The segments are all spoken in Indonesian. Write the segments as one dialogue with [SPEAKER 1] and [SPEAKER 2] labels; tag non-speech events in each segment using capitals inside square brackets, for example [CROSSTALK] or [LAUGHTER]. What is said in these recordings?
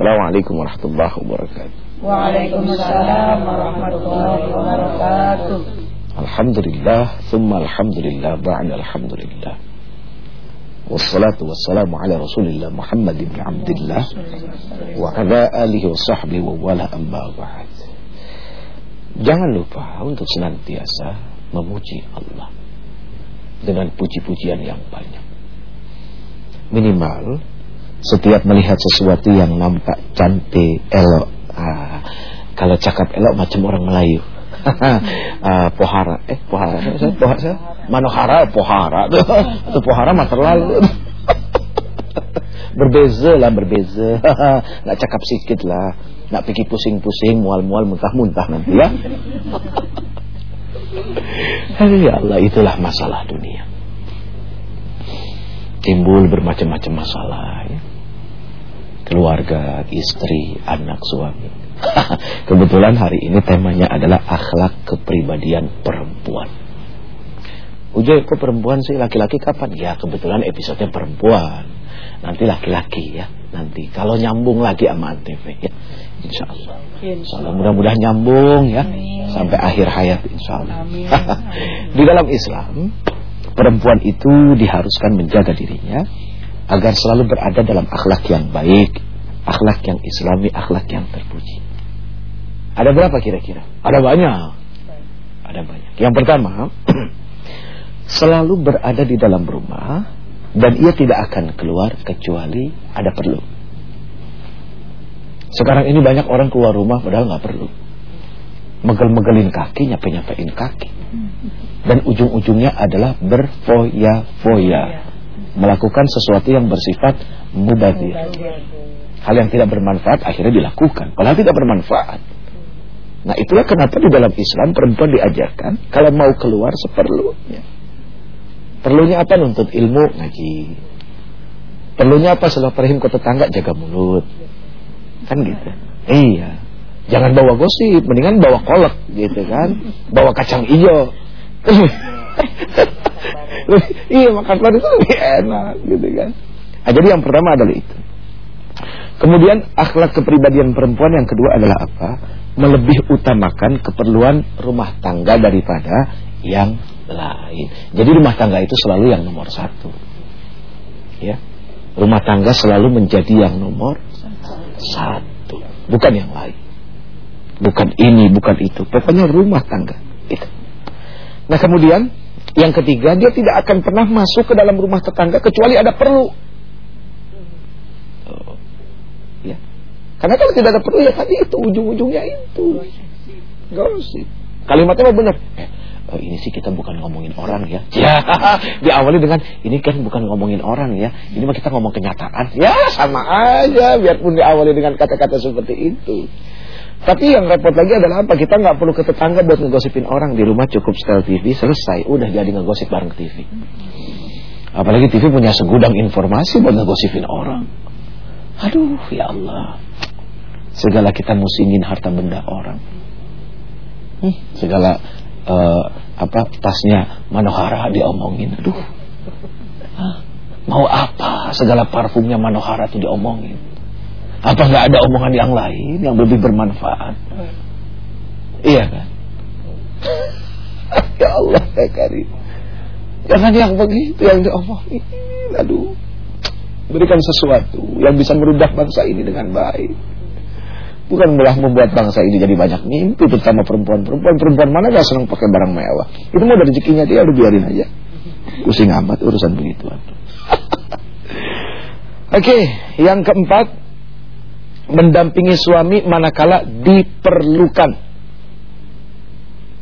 [SPEAKER 1] Assalamualaikum warahmatullahi wabarakatuh.
[SPEAKER 2] Waalaikumsalam warahmatullahi wabarakatuh.
[SPEAKER 1] Alhamdulillah, thumma alhamdulillah, ba'da alhamdulillah. Wassalatu wassalamu ala rasulillah Muhammad ibn Abdullah Wa ala alihi wa sahbihi wa wala amma ba'd Jangan lupa untuk senantiasa memuji Allah Dengan puji-pujian yang banyak Minimal Setiap melihat sesuatu yang nampak cantik, elok ah, Kalau cakap elok macam orang Melayu. Uh, [LAUGHS] pohara. Eh pohara. Pohara manohara pohara. [LAUGHS] Itu pohara mah terlalu. [LAUGHS] Berbeza lah berbeza. Nak cakap sikit lah. Nak pergi pusing-pusing mual-mual muntah-muntah nanti ya. Ya Allah itulah masalah dunia. Timbul bermacam-macam masalah ya. Keluarga istri anak suami [LAUGHS] Kebetulan hari ini temanya adalah akhlak kepribadian perempuan. Ujo kok perempuan sih laki-laki kapan? Ya kebetulan episodenya perempuan. Nanti laki-laki ya. Nanti kalau nyambung lagi sama Antv ya. Insya Allah. Insya Allah mudah-mudahan nyambung ya. Amin. Sampai akhir hayat insya Allah. [LAUGHS] Di dalam Islam perempuan itu diharuskan menjaga dirinya agar selalu berada dalam akhlak yang baik, akhlak yang islami, akhlak yang terpuji. Ada berapa kira-kira? Ada banyak. Ada banyak. Yang pertama, [CLEARS THROAT] selalu berada di dalam rumah dan ia tidak akan keluar kecuali ada perlu. Sekarang ini banyak orang keluar rumah padahal nggak perlu. Megel-megelin kaki, nyape-nyapein kaki. Dan ujung-ujungnya adalah berfoya-foya. Melakukan sesuatu yang bersifat mubadir. Hal yang tidak bermanfaat akhirnya dilakukan. Padahal tidak bermanfaat. Nah itulah kenapa di dalam Islam perempuan diajarkan kalau mau keluar seperlunya. Perlunya apa nuntut ilmu ngaji. Perlunya apa perhim ke tetangga jaga mulut. Kan gitu. Iya. Jangan bawa gosip, mendingan bawa kolek gitu kan. Bawa kacang hijau. [LAUGHS] [LAUGHS] iya makan telur itu lebih enak gitu kan. Nah, jadi yang pertama adalah itu. Kemudian akhlak kepribadian perempuan yang kedua adalah apa? Melebih utamakan keperluan rumah tangga daripada yang lain. Jadi rumah tangga itu selalu yang nomor satu. Ya, rumah tangga selalu menjadi yang nomor satu, bukan yang lain. Bukan ini, bukan itu. Pokoknya rumah tangga itu. Nah kemudian yang ketiga dia tidak akan pernah masuk ke dalam rumah tetangga kecuali ada perlu. Karena kalau tidak ada perlu ya tadi itu ujung-ujungnya itu. Gosip. Kalimatnya mau benar. Eh, oh ini sih kita bukan ngomongin orang ya. [LAUGHS] Ya, diawali dengan ini kan bukan ngomongin orang ya. Ini mah kita ngomong kenyataan. Ya, sama aja biarpun diawali dengan kata-kata seperti itu. Tapi yang repot lagi adalah apa? Kita nggak perlu ke tetangga buat ngegosipin orang di rumah cukup setel TV selesai, udah jadi ngegosip bareng TV. Apalagi TV punya segudang informasi buat ngegosipin orang. Aduh, ya Allah. Segala kita musingin harta benda orang. Hmm, segala uh, apa tasnya Manohara diomongin. Aduh. Mau apa? Segala parfumnya Manohara itu diomongin. Apa nggak ada omongan yang lain yang lebih bermanfaat? Iya kan? [LAUGHS] ya Allah ya Karim. Jangan yang begitu yang diomongin. Aduh. Berikan sesuatu yang bisa merudak bangsa ini dengan baik. Bukan malah membuat bangsa ini jadi banyak mimpi Terutama perempuan-perempuan Perempuan mana gak senang pakai barang mewah Itu mau dari rezekinya dia udah biarin aja Pusing amat urusan begituan [LAUGHS] Oke okay, Yang keempat Mendampingi suami manakala diperlukan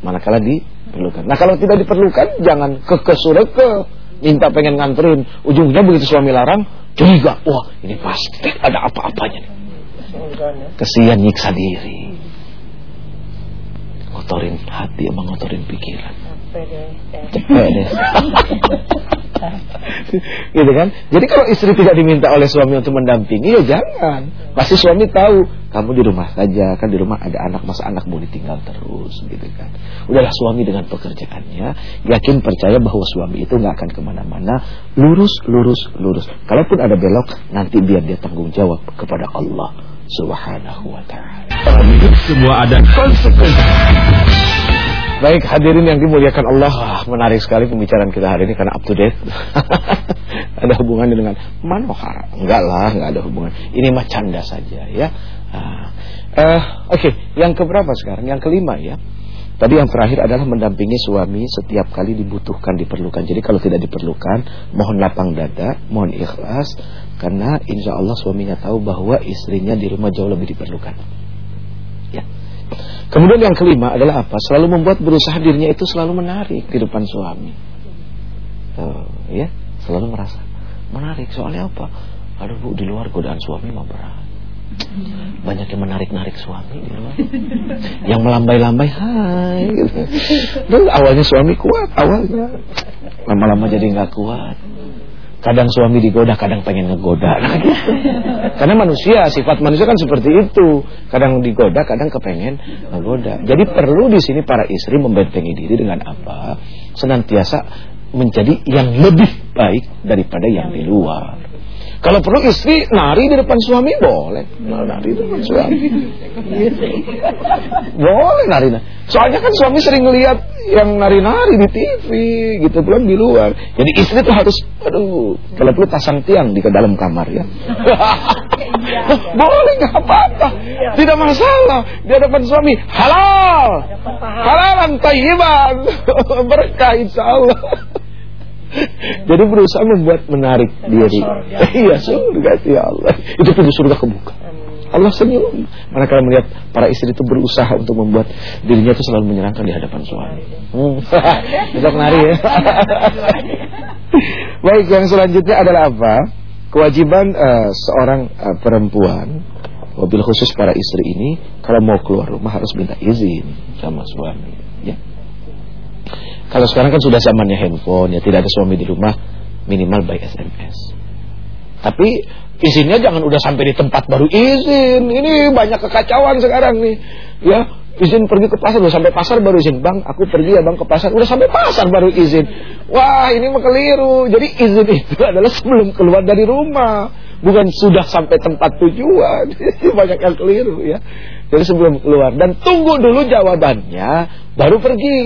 [SPEAKER 1] Manakala diperlukan Nah kalau tidak diperlukan Jangan kekesureke Minta pengen nganterin Ujungnya begitu suami larang Curiga Wah ini pasti ada apa-apanya nih Kesian nyiksa diri. Ngotorin hati sama ngotorin pikiran. Cepet deh. [LAUGHS] [LAUGHS] gitu kan? Jadi kalau istri tidak diminta oleh suami untuk mendampingi, ya jangan. Pasti suami tahu, kamu di rumah saja, kan di rumah ada anak, masa anak mau ditinggal terus, gitu kan? Udahlah suami dengan pekerjaannya, yakin percaya bahwa suami itu nggak akan ke mana-mana, lurus, lurus, lurus. Kalaupun ada belok, nanti biar dia tanggung jawab kepada Allah Subhanahu wa taala.
[SPEAKER 3] Semua ada konsekuensi.
[SPEAKER 1] Baik hadirin yang dimuliakan Allah Menarik sekali pembicaraan kita hari ini Karena up to date [LAUGHS] Ada hubungannya dengan manohara Enggak lah, enggak ada hubungan Ini mah canda saja ya uh, Oke, okay. yang keberapa sekarang? Yang kelima ya Tadi yang terakhir adalah mendampingi suami setiap kali dibutuhkan, diperlukan. Jadi kalau tidak diperlukan, mohon lapang dada, mohon ikhlas. Karena insya Allah suaminya tahu bahwa istrinya di rumah jauh lebih diperlukan. Kemudian yang kelima adalah apa? Selalu membuat berusaha dirinya itu selalu menarik di depan suami. Tuh, ya, selalu merasa menarik. Soalnya apa? Aduh bu, di luar godaan suami mah berat. Banyak yang menarik-narik suami di luar. Yang melambai-lambai, hai. Gitu. Dan awalnya suami kuat, awalnya. Lama-lama jadi nggak kuat. Kadang suami digoda, kadang pengen ngegoda. Nah gitu. Karena manusia, sifat manusia kan seperti itu. Kadang digoda, kadang kepengen ngegoda. Jadi perlu di sini para istri membentengi diri dengan apa? Senantiasa menjadi yang lebih baik daripada yang di luar. Kalau perlu istri nari di depan suami boleh. Nah, nari di depan suami. Boleh nari. Soalnya kan suami sering lihat yang nari-nari di TV gitu belum di luar. Jadi istri tuh harus aduh, kalau perlu pasang tiang di ke dalam kamar ya. [LAUGHS] boleh nggak apa-apa. Tidak masalah di hadapan suami. Halal. Halalan tayyiban. [LAUGHS] Berkah insyaallah. Jadi berusaha membuat menarik diri. Iya surga ya Allah. Itu pintu surga kebuka. Allah senyum manakala melihat para istri itu berusaha untuk membuat dirinya itu selalu menyenangkan di hadapan suami. Hmm. Besok nari ya. Baik, yang selanjutnya adalah apa? Kewajiban uh, seorang uh, perempuan, mobil khusus para istri ini, kalau mau keluar rumah harus minta izin sama suami. Ya. Kalau sekarang kan sudah zamannya handphone ya tidak ada suami di rumah minimal by SMS. Tapi izinnya jangan udah sampai di tempat baru izin. Ini banyak kekacauan sekarang nih. Ya, izin pergi ke pasar udah sampai pasar baru izin. Bang, aku pergi ya Bang ke pasar. Udah sampai pasar baru izin. Wah, ini mah keliru. Jadi izin itu [LAUGHS] adalah sebelum keluar dari rumah, bukan sudah sampai tempat tujuan. [LAUGHS] banyak yang keliru ya. Jadi sebelum keluar dan tunggu dulu jawabannya baru pergi.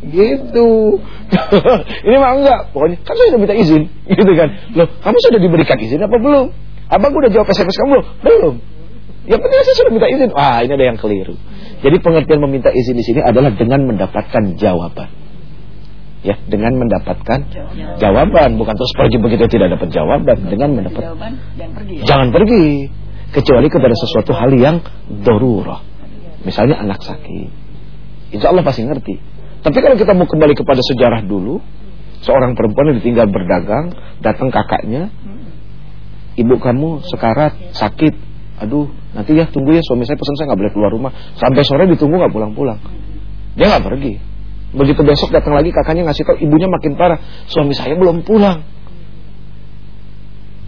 [SPEAKER 1] Gitu. [LAUGHS] ini mah enggak. Pokoknya kan saya udah minta izin, [LAUGHS] gitu kan. Loh, kamu sudah diberikan izin apa belum? Abang udah jawab SMS kamu belum? Belum. Ya penting saya sudah minta izin. Wah, ini ada yang keliru. Jadi pengertian meminta izin di sini adalah dengan mendapatkan jawaban. Ya, dengan mendapatkan jawaban, jawaban. bukan terus pergi begitu tidak dapat jawaban, dengan mendapat jawaban jangan pergi. Ya? Jangan pergi kecuali kepada sesuatu hal yang dorurah. Misalnya anak sakit. Insya Allah pasti ngerti. Tapi kalau kita mau kembali kepada sejarah dulu, seorang perempuan yang ditinggal berdagang, datang kakaknya, ibu kamu sekarat, sakit, aduh, nanti ya tunggu ya suami saya pesan saya nggak boleh keluar rumah, sampai sore ditunggu nggak pulang-pulang, dia nggak pergi. Begitu besok datang lagi kakaknya ngasih tahu ibunya makin parah, suami saya belum pulang,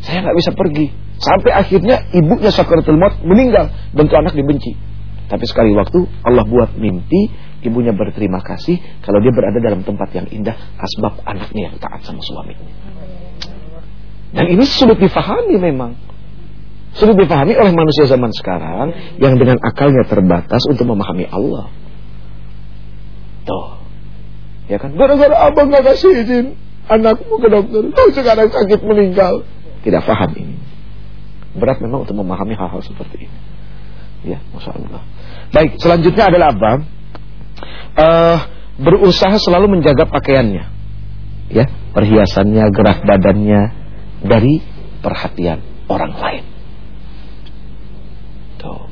[SPEAKER 1] saya nggak bisa pergi. Sampai akhirnya ibunya sakaratul maut meninggal dan tuh anak dibenci. Tapi sekali waktu Allah buat mimpi ibunya berterima kasih kalau dia berada dalam tempat yang indah asbab anaknya yang taat sama suaminya. Dan ini sulit difahami memang. Sulit difahami oleh manusia zaman sekarang yang dengan akalnya terbatas untuk memahami Allah. Tuh. Ya kan? Gara-gara abang gak kasih izin anakmu ke dokter. Tuh sekarang sakit meninggal. Tidak paham ini. Berat memang untuk memahami hal-hal seperti ini. Ya, Masya Allah. Baik, selanjutnya adalah apa? uh, berusaha selalu menjaga pakaiannya, ya, perhiasannya, gerak badannya dari perhatian orang lain. Tuh.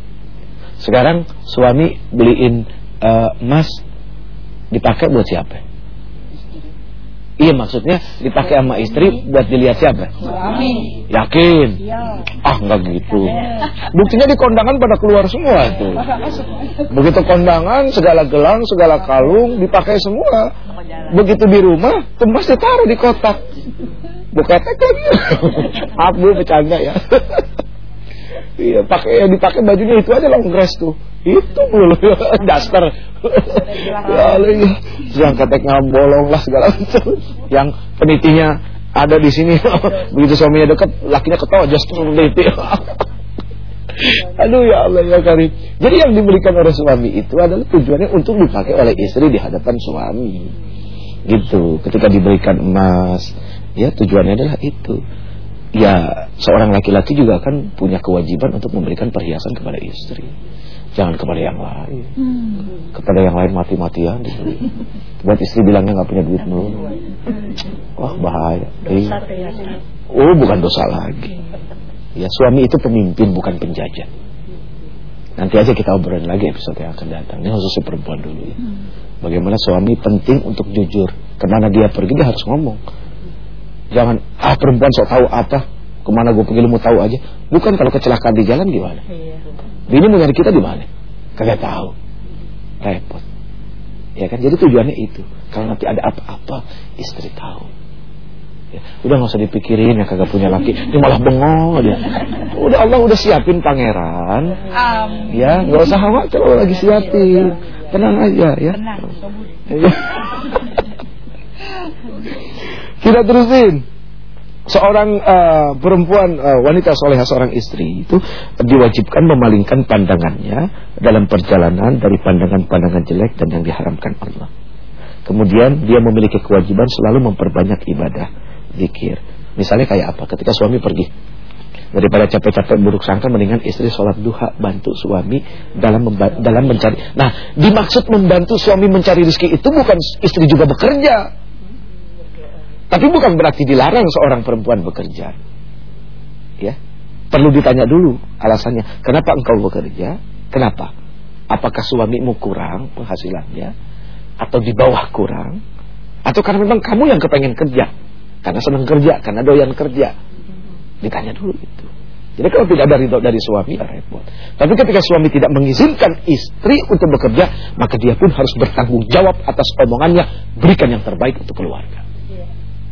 [SPEAKER 1] Sekarang suami beliin uh, emas dipakai buat siapa? Iya maksudnya dipakai sama istri buat dilihat siapa? Suami. Yakin? Iya. Ah nggak gitu. Buktinya di kondangan pada keluar semua itu. Begitu kondangan segala gelang, segala kalung dipakai semua. Begitu di rumah, tumbas ditaruh di kotak. Buka tekan. [LAUGHS] Maaf bu bercanda ya. Iya, pakai yang dipakai bajunya itu aja long dress tuh. Itu dulu [LAUGHS] daster. ya. Yang keteknya bolong lah segala macam. Yang penitinya ada di sini. [LAUGHS] Begitu suaminya dekat, lakinya ketawa just peniti. [LAUGHS] Aduh ya Allah ya Karim. Jadi yang diberikan oleh suami itu adalah tujuannya untuk dipakai oleh istri di hadapan suami. Gitu. Ketika diberikan emas, ya tujuannya adalah itu. Ya seorang laki-laki juga kan punya kewajiban untuk memberikan perhiasan kepada istri. Jangan kepada yang lain. Hmm. Kepada yang lain mati-matian [LAUGHS] Buat istri bilangnya nggak punya duit melulu. Wah bahaya. Dosa Oh bukan dosa lagi. Ya suami itu pemimpin bukan penjajah. Nanti aja kita obrolin lagi episode yang akan datang. Ini khusus perempuan dulu ya. Bagaimana suami penting untuk jujur. Ke mana dia pergi dia harus ngomong. Jangan ah perempuan sok tahu apa. Ke mana gue pergi lu mau tahu aja. Bukan kalau kecelakaan di jalan gimana. Iya. Bini mau nyari kita di mana? Kagak tahu. Repot. Ya kan jadi tujuannya itu. Kalau nanti ada apa-apa istri tahu. Ya, udah nggak usah dipikirin ya kagak punya laki, ini malah bengong dia. Udah Allah udah siapin pangeran. Um. Ya, nggak usah khawatir kalau lagi siapin. Tenang aja ya. Tenang. [LAUGHS] Kita terusin. Seorang uh, perempuan uh, wanita soleha seorang istri itu diwajibkan memalingkan pandangannya dalam perjalanan dari pandangan-pandangan jelek dan yang diharamkan Allah. Kemudian dia memiliki kewajiban selalu memperbanyak ibadah zikir. Misalnya kayak apa? Ketika suami pergi daripada capek-capek buruk sangka mendingan istri sholat duha bantu suami dalam dalam mencari. Nah, dimaksud membantu suami mencari rezeki itu bukan istri juga bekerja. Tapi bukan berarti dilarang seorang perempuan bekerja. Ya. Perlu ditanya dulu alasannya. Kenapa engkau bekerja? Kenapa? Apakah suamimu kurang penghasilannya? Atau di bawah kurang? Atau karena memang kamu yang kepengen kerja? Karena senang kerja, karena doyan kerja. Ditanya dulu itu. Jadi kalau tidak ada ridho dari suami ya repot. Tapi ketika suami tidak mengizinkan istri untuk bekerja, maka dia pun harus bertanggung jawab atas omongannya, berikan yang terbaik untuk keluarga.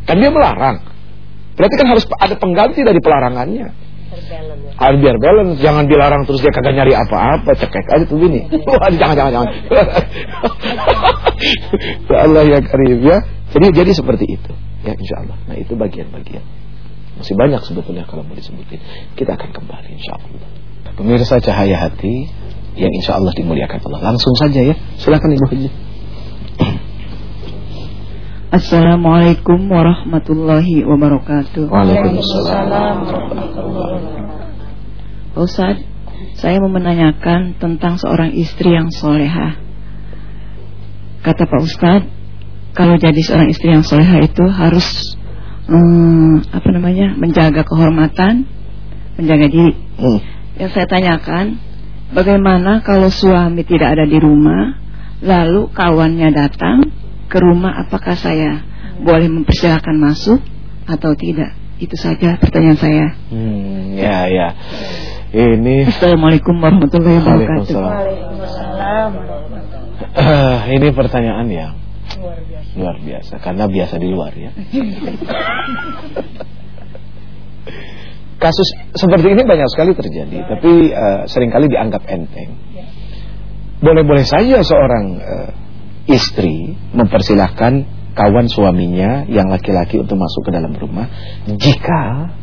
[SPEAKER 1] Kan dia melarang. Berarti kan harus ada pengganti dari pelarangannya. Harus biar balance, jangan dilarang terus dia kagak nyari apa-apa, cekek aja tuh gini. [LAUGHS] Wah, jangan jangan jangan. [LAUGHS] ya Allah ya Karim ya. Jadi jadi seperti itu. Ya insya Allah. Nah itu bagian-bagian. Masih banyak sebetulnya kalau mau disebutin. Kita akan kembali insya Allah. Pemirsa cahaya hati yang insya Allah dimuliakan Allah. Langsung saja ya. Silakan Ibu Haji.
[SPEAKER 4] Assalamualaikum warahmatullahi wabarakatuh.
[SPEAKER 1] Waalaikumsalam.
[SPEAKER 4] Ustaz, saya mau menanyakan tentang seorang istri yang soleha. Kata Pak Ustadz, kalau jadi seorang istri yang soleha itu harus hmm, apa namanya menjaga kehormatan, menjaga diri. Hmm. Yang saya tanyakan, bagaimana kalau suami tidak ada di rumah, lalu kawannya datang ke rumah, apakah saya boleh mempersilahkan masuk atau tidak? Itu saja pertanyaan saya.
[SPEAKER 1] Hmm, ya ya. Ini
[SPEAKER 4] Assalamualaikum warahmatullahi wabarakatuh.
[SPEAKER 1] Waalaikumsalam. Uh, [CLEARS THROAT] ini pertanyaan yang luar biasa luar biasa karena biasa di luar ya. [LAUGHS] Kasus seperti ini banyak sekali terjadi, tapi uh, sering kali dianggap enteng. Boleh-boleh saja seorang uh, istri mempersilahkan kawan suaminya yang laki-laki untuk masuk ke dalam rumah jika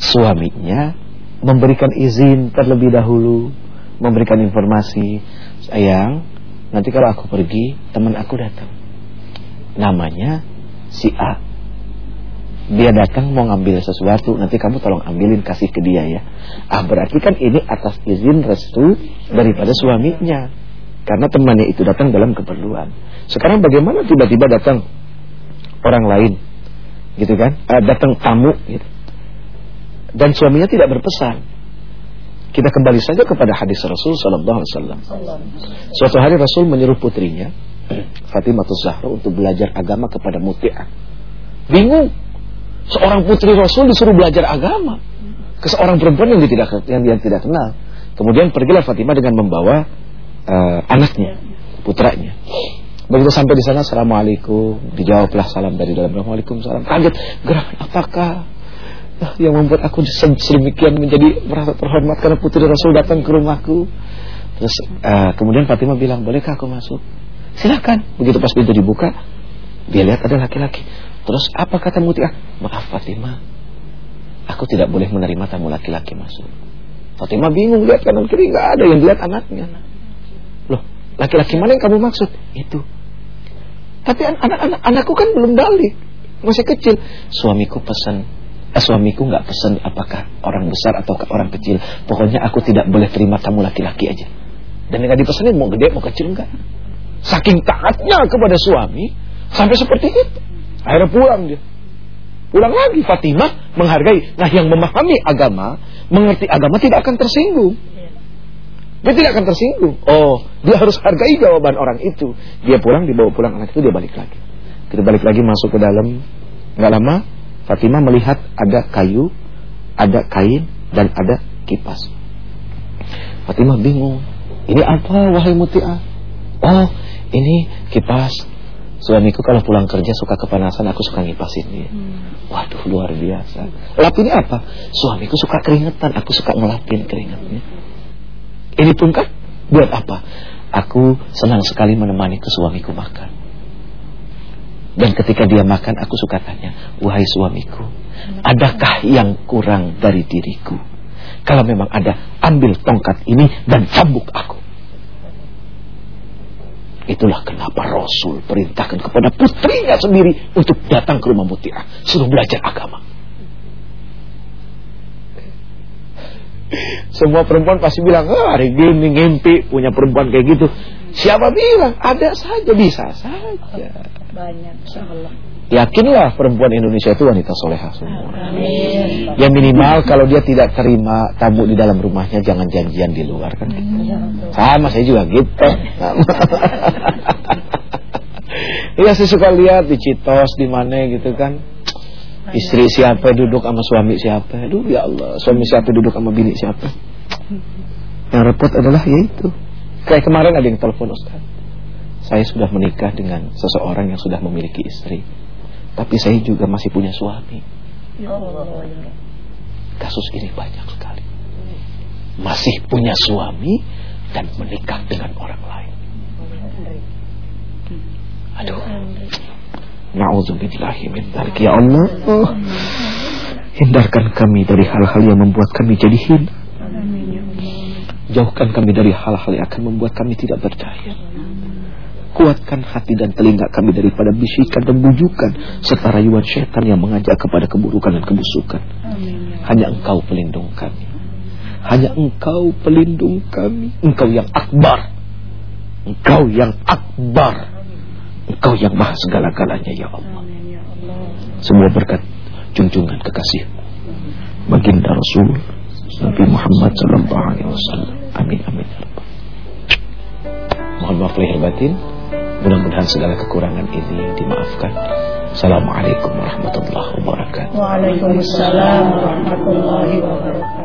[SPEAKER 1] suaminya memberikan izin terlebih dahulu, memberikan informasi, sayang, nanti kalau aku pergi teman aku datang. Namanya si A. Dia datang mau ngambil sesuatu nanti kamu tolong ambilin kasih ke dia ya. Ah berarti kan ini atas izin restu daripada suaminya karena temannya itu datang dalam keperluan sekarang bagaimana tiba-tiba datang orang lain gitu kan uh, datang tamu gitu dan suaminya tidak berpesan kita kembali saja kepada hadis Rasul Sallallahu Alaihi Wasallam. Suatu hari Rasul menyuruh putrinya Fatimah Zahra untuk belajar agama kepada Muti'ah. Bingung. Seorang putri Rasul disuruh belajar agama ke seorang perempuan yang tidak yang dia tidak kenal. Kemudian pergilah Fatimah dengan membawa uh, anaknya, putranya. Begitu sampai di sana, assalamualaikum, dijawablah salam dari dalam Waalaikumsalam. Kaget, gerak apakah yang membuat aku sedemikian menjadi merasa terhormat karena putri Rasul datang ke rumahku. Terus uh, kemudian Fatimah bilang, bolehkah aku masuk? Silakan. Begitu pas pintu dibuka, dia lihat ada laki-laki. Terus apa kata Mutia? Maaf Fatimah, aku tidak boleh menerima tamu laki-laki masuk. Fatimah bingung lihat kanan kiri nggak ada yang lihat anaknya. Laki-laki mana yang kamu maksud? Itu. Tapi anak-anak anakku kan belum balik, masih kecil. Suamiku pesan, eh, suamiku nggak pesan apakah orang besar atau orang kecil. Pokoknya aku tidak boleh terima tamu laki-laki aja. Dan nggak dipesanin mau gede mau kecil enggak. Saking taatnya kepada suami sampai seperti itu. Akhirnya pulang dia. Pulang lagi Fatimah menghargai. Nah yang memahami agama, mengerti agama tidak akan tersinggung. Dia tidak akan tersinggung. Oh, dia harus hargai jawaban orang itu. Dia pulang, dibawa pulang anak itu, dia balik lagi. Kita balik lagi masuk ke dalam. Nggak lama, Fatimah melihat ada kayu, ada kain, dan ada kipas. Fatimah bingung. Ini apa, wahai muti'ah? Oh, ini kipas Suamiku kalau pulang kerja suka kepanasan, aku suka ngipasin dia. Hmm. Waduh, luar biasa. Lap ini apa? Suamiku suka keringetan, aku suka ngelapin keringatnya. Ini pun kan buat apa? Aku senang sekali menemani ke suamiku makan. Dan ketika dia makan, aku suka tanya, wahai suamiku, adakah yang kurang dari diriku? Kalau memang ada, ambil tongkat ini dan cambuk aku. Itulah kenapa Rasul perintahkan kepada putrinya sendiri untuk datang ke rumah Mutiara, suruh belajar agama. Semua perempuan pasti bilang, oh, hari gini ngimpi punya perempuan kayak gitu. Siapa bilang? Ada saja, bisa saja.
[SPEAKER 2] Banyak, insya
[SPEAKER 1] Yakinlah perempuan Indonesia itu wanita soleha semua. Amin. Ya minimal kalau dia tidak terima tamu di dalam rumahnya jangan janjian di luar kan. Sama saya juga gitu. [LAUGHS] Iya saya suka lihat di Citos di mana gitu kan. Istri siapa duduk sama suami siapa. Aduh ya Allah, suami siapa duduk sama bini siapa. Yang repot adalah yaitu. Kayak kemarin ada yang telepon Ustaz. Saya sudah menikah dengan seseorang yang sudah memiliki istri tapi saya juga masih punya suami. Ya Kasus ini banyak sekali. Masih punya suami dan menikah dengan orang lain. Aduh. Na'udzubillahi ya Allah. Hindarkan kami dari hal-hal yang membuat kami jadi hina. Jauhkan kami dari hal-hal yang akan membuat kami tidak berdaya. Kuatkan hati dan telinga kami daripada bisikan dan bujukan serta rayuan setan yang mengajak kepada keburukan dan kebusukan. Hanya Engkau pelindung kami. Hanya Engkau pelindung kami. Engkau yang akbar. Engkau yang akbar. Engkau yang maha segala-galanya ya Allah. Semua berkat junjungan kekasih baginda Rasul Nabi Muhammad sallallahu alaihi wasallam. Amin amin. Ya Mohon maaf lahir batin. Mudah-mudahan segala kekurangan ini dimaafkan. Assalamualaikum warahmatullahi wabarakatuh.
[SPEAKER 2] Waalaikumsalam warahmatullahi wabarakatuh.